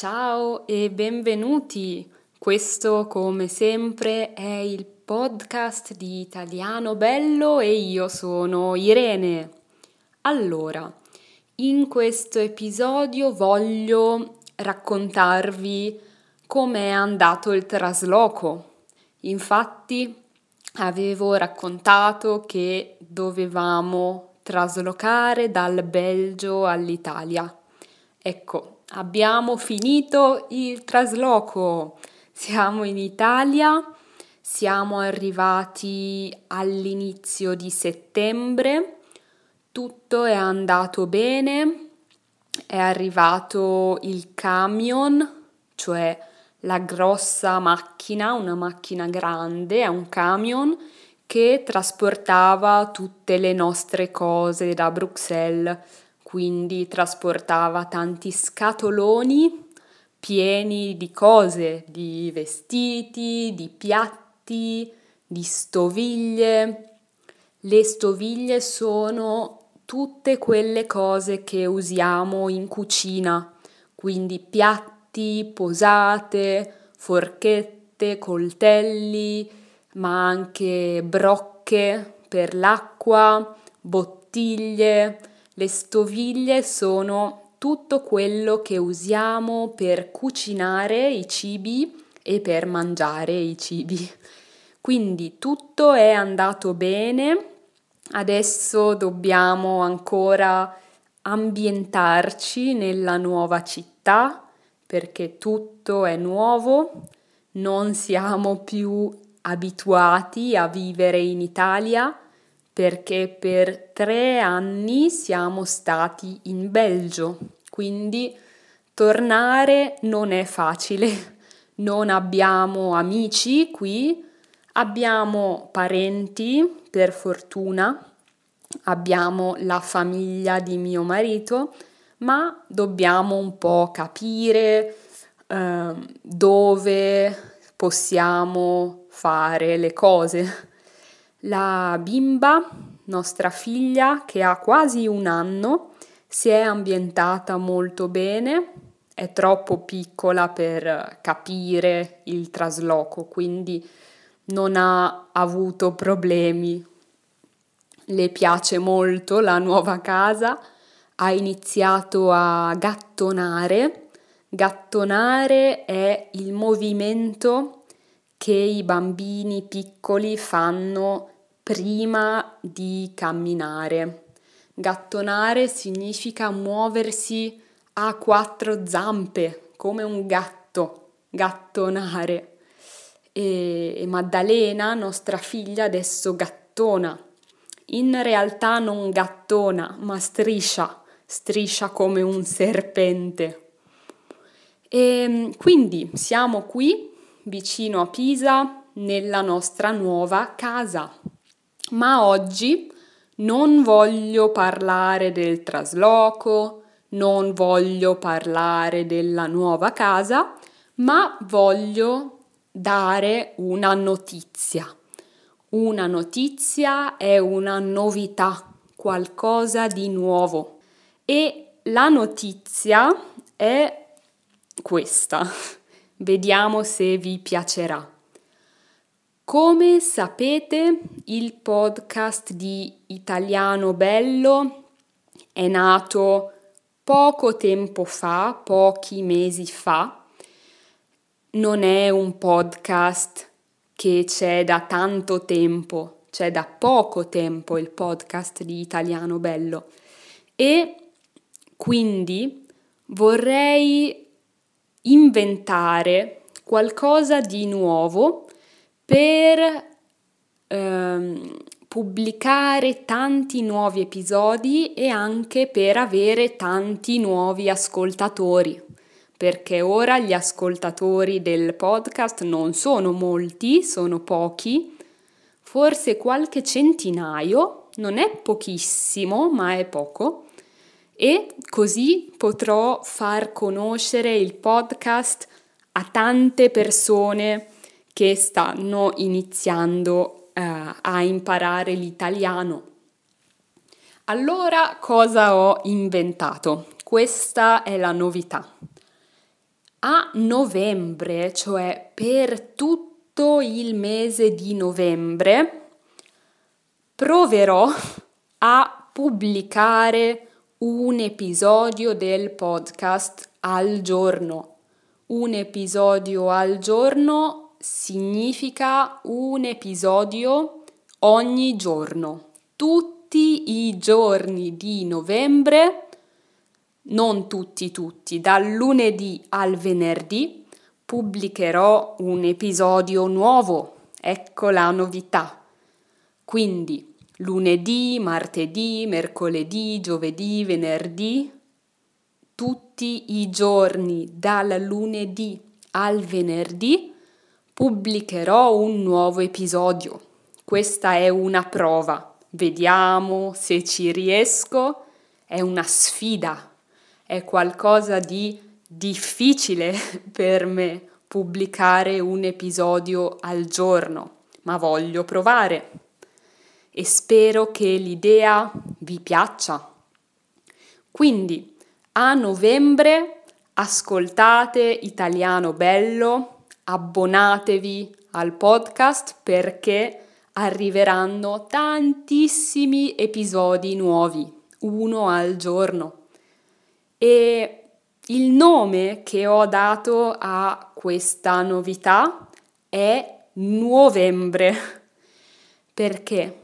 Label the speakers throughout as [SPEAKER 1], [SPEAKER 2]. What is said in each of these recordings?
[SPEAKER 1] Ciao, e benvenuti. Questo, come sempre, è il podcast di Italiano Bello e io sono Irene. Allora, in questo episodio voglio raccontarvi com'è andato il trasloco. Infatti, avevo raccontato che dovevamo traslocare dal Belgio all'Italia. Ecco, abbiamo finito il trasloco. Siamo in Italia, siamo arrivati all'inizio di settembre, tutto è andato bene, è arrivato il camion, cioè la grossa macchina, una macchina grande, è un camion che trasportava tutte le nostre cose da Bruxelles quindi trasportava tanti scatoloni pieni di cose, di vestiti, di piatti, di stoviglie. Le stoviglie sono tutte quelle cose che usiamo in cucina, quindi piatti, posate, forchette, coltelli, ma anche brocche per l'acqua, bottiglie, le stoviglie sono tutto quello che usiamo per cucinare i cibi e per mangiare i cibi. Quindi tutto è andato bene, adesso dobbiamo ancora ambientarci nella nuova città perché tutto è nuovo, non siamo più abituati a vivere in Italia perché per tre anni siamo stati in Belgio, quindi tornare non è facile. Non abbiamo amici qui, abbiamo parenti per fortuna, abbiamo la famiglia di mio marito, ma dobbiamo un po' capire eh, dove possiamo fare le cose la bimba, nostra figlia, che ha quasi un anno, si è ambientata molto bene, è troppo piccola per capire il trasloco, quindi non ha avuto problemi. Le piace molto la nuova casa, ha iniziato a gattonare. Gattonare è il movimento che i bambini piccoli fanno prima di camminare. Gattonare significa muoversi a quattro zampe, come un gatto, gattonare. E, Maddalena, nostra figlia, adesso gattona. In realtà non gattona, ma striscia, striscia come un serpente. E quindi siamo qui, vicino a Pisa, nella nostra nuova casa ma oggi non voglio parlare del trasloco, non voglio parlare della nuova casa, ma voglio dare una notizia. Una notizia è una novità, qualcosa di nuovo. E la notizia è questa. Vediamo se vi piacerà. Come sapete, il podcast di Italiano Bello è nato poco tempo fa, pochi mesi fa. Non è un podcast che c'è da tanto tempo, c'è da poco tempo il podcast di Italiano Bello e quindi vorrei inventare qualcosa di nuovo per ehm, pubblicare tanti nuovi episodi e anche per avere tanti nuovi ascoltatori, perché ora gli ascoltatori del podcast non sono molti, sono pochi, forse qualche centinaio, non è pochissimo, ma è poco. E così potrò far conoscere il podcast a tante persone che stanno iniziando eh, a imparare l'italiano. Allora cosa ho inventato? Questa è la novità. A novembre, cioè per tutto il mese di novembre, proverò a pubblicare un episodio del podcast al giorno. Un episodio al giorno significa un episodio ogni giorno. Tutti i giorni di novembre non tutti tutti, dal lunedì al venerdì pubblicherò un episodio nuovo. Ecco la novità. Quindi lunedì, martedì, mercoledì, giovedì, venerdì, tutti i giorni dal lunedì al venerdì pubblicherò un nuovo episodio. Questa è una prova. Vediamo se ci riesco. È una sfida è qualcosa di difficile per me pubblicare un episodio al giorno, ma voglio provare e spero che l'idea vi piaccia. Quindi a novembre ascoltate Italiano Bello, abbonatevi al podcast perché arriveranno tantissimi episodi nuovi, uno al giorno. E il nome che ho dato a questa novità è Novembre. Perché?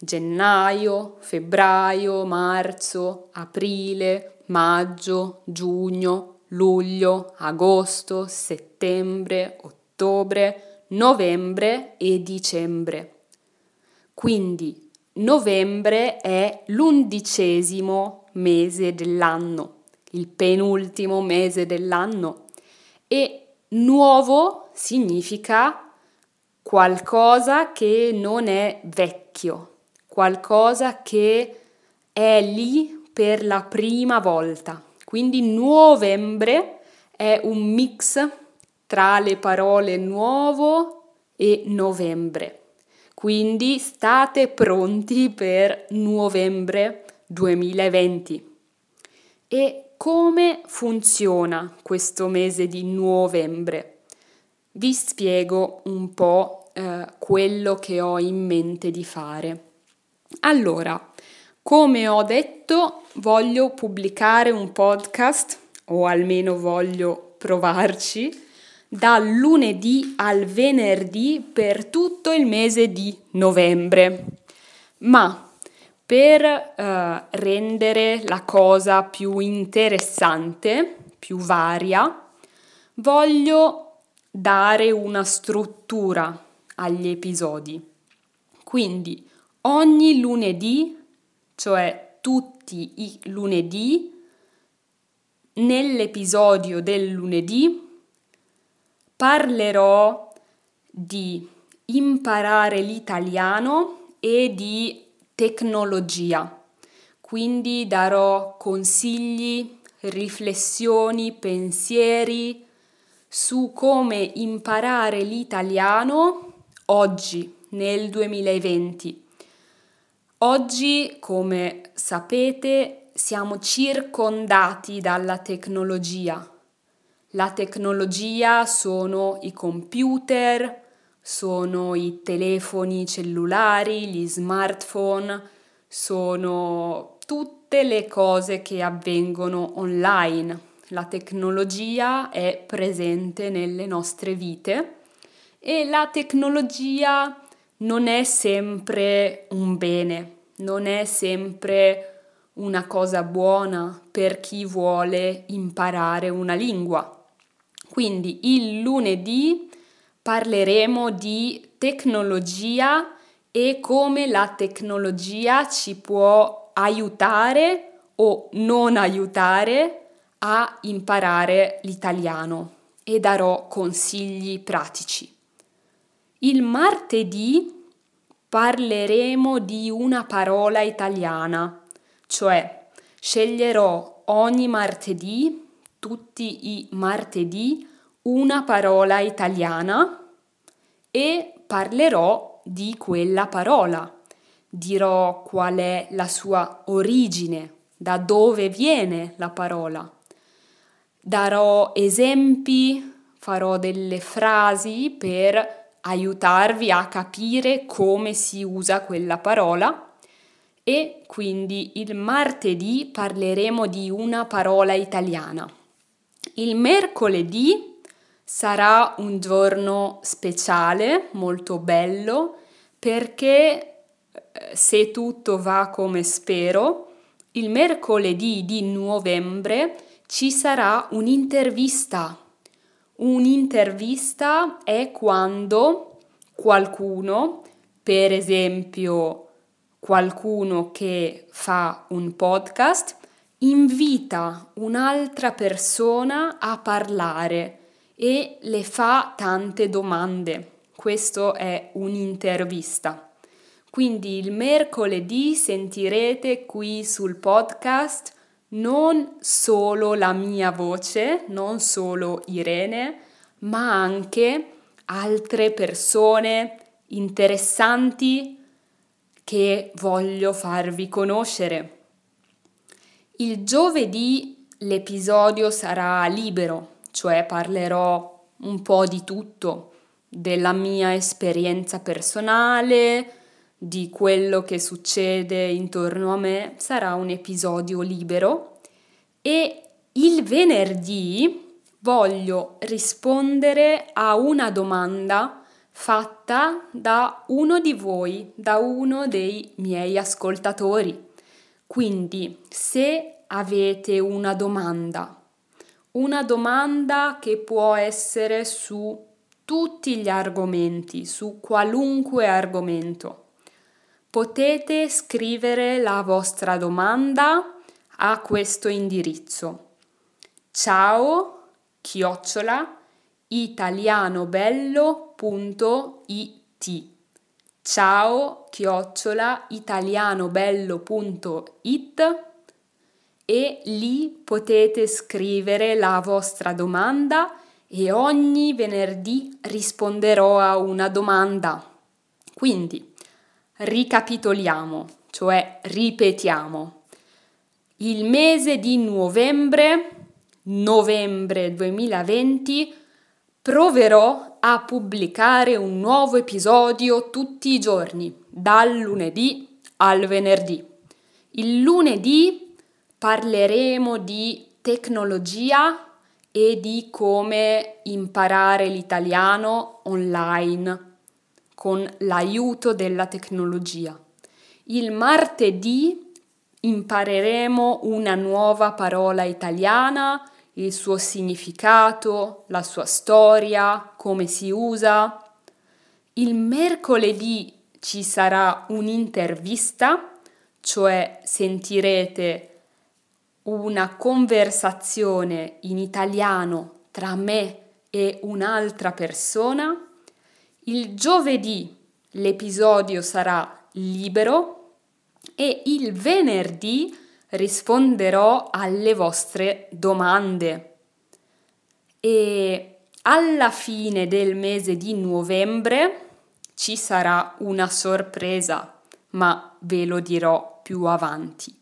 [SPEAKER 1] Gennaio, febbraio, marzo, aprile, maggio, giugno, luglio, agosto, settembre, ottobre, novembre e dicembre. Quindi novembre è l'undicesimo mese dell'anno, il penultimo mese dell'anno e nuovo significa qualcosa che non è vecchio, qualcosa che è lì per la prima volta. Quindi novembre è un mix tra le parole nuovo e novembre. Quindi state pronti per novembre 2020. E come funziona questo mese di novembre? Vi spiego un po' eh, quello che ho in mente di fare. Allora, come ho detto, voglio pubblicare un podcast, o almeno voglio provarci, dal lunedì al venerdì per tutto il mese di novembre. Ma per eh, rendere la cosa più interessante, più varia, voglio dare una struttura agli episodi. Quindi ogni lunedì, cioè tutti i lunedì, nell'episodio del lunedì parlerò di imparare l'italiano e di tecnologia. Quindi darò consigli, riflessioni, pensieri su come imparare l'italiano oggi, nel 2020. Oggi, come sapete, siamo circondati dalla tecnologia. La tecnologia sono i computer, sono i telefoni cellulari, gli smartphone, sono tutte le cose che avvengono online. La tecnologia è presente nelle nostre vite e la tecnologia non è sempre un bene, non è sempre una cosa buona per chi vuole imparare una lingua. Quindi il lunedì parleremo di tecnologia e come la tecnologia ci può aiutare o non aiutare a imparare l'italiano e darò consigli pratici. Il martedì parleremo di una parola italiana, cioè sceglierò ogni martedì, tutti i martedì, una parola italiana e parlerò di quella parola. Dirò qual è la sua origine, da dove viene la parola. Darò esempi, farò delle frasi per aiutarvi a capire come si usa quella parola e quindi il martedì parleremo di una parola italiana. Il mercoledì sarà un giorno speciale, molto bello, perché eh, se tutto va come spero, il mercoledì di novembre ci sarà un'intervista. Un'intervista è quando qualcuno, per esempio qualcuno che fa un podcast, invita un'altra persona a parlare e le fa tante domande. Questo è un'intervista. Quindi il mercoledì sentirete qui sul podcast non solo la mia voce, non solo Irene, ma anche altre persone interessanti che voglio farvi conoscere. Il giovedì l'episodio sarà libero, cioè parlerò un po' di tutto, della mia esperienza personale, di quello che succede intorno a me, sarà un episodio libero e il venerdì voglio rispondere a una domanda fatta da uno di voi, da uno dei miei ascoltatori. Quindi, se avete una domanda, una domanda che può essere su tutti gli argomenti, su qualunque argomento, potete scrivere la vostra domanda a questo indirizzo. Ciao chiocciola italianobello.it ciao chiocciola italianobello.it e lì potete scrivere la vostra domanda e ogni venerdì risponderò a una domanda. Quindi ricapitoliamo, cioè ripetiamo. Il mese di novembre, novembre 2020, proverò a pubblicare un nuovo episodio tutti i giorni, dal lunedì al venerdì. Il lunedì parleremo di tecnologia e di come imparare l'italiano online con l'aiuto della tecnologia. Il martedì impareremo una nuova parola italiana, il suo significato, la sua storia, come si usa. Il mercoledì ci sarà un'intervista, cioè sentirete una conversazione in italiano tra me e un'altra persona il giovedì l'episodio sarà libero e il venerdì risponderò alle vostre domande. E alla fine del mese di novembre ci sarà una sorpresa, ma ve lo dirò più avanti.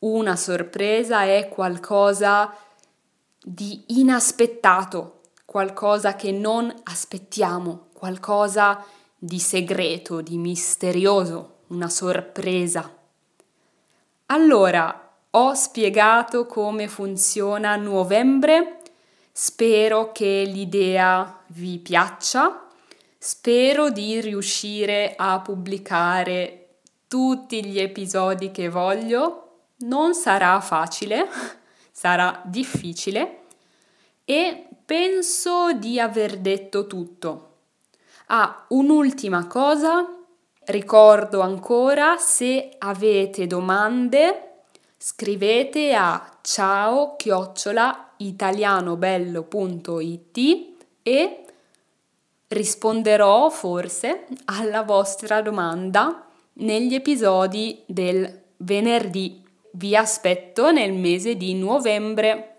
[SPEAKER 1] Una sorpresa è qualcosa di inaspettato, qualcosa che non aspettiamo, qualcosa di segreto, di misterioso, una sorpresa. Allora, ho spiegato come funziona novembre, spero che l'idea vi piaccia, spero di riuscire a pubblicare tutti gli episodi che voglio, non sarà facile, sarà difficile e penso di aver detto tutto. Ah, un'ultima cosa, ricordo ancora, se avete domande scrivete a ciao chiocciola italianobello.it e risponderò forse alla vostra domanda negli episodi del venerdì. Vi aspetto nel mese di novembre.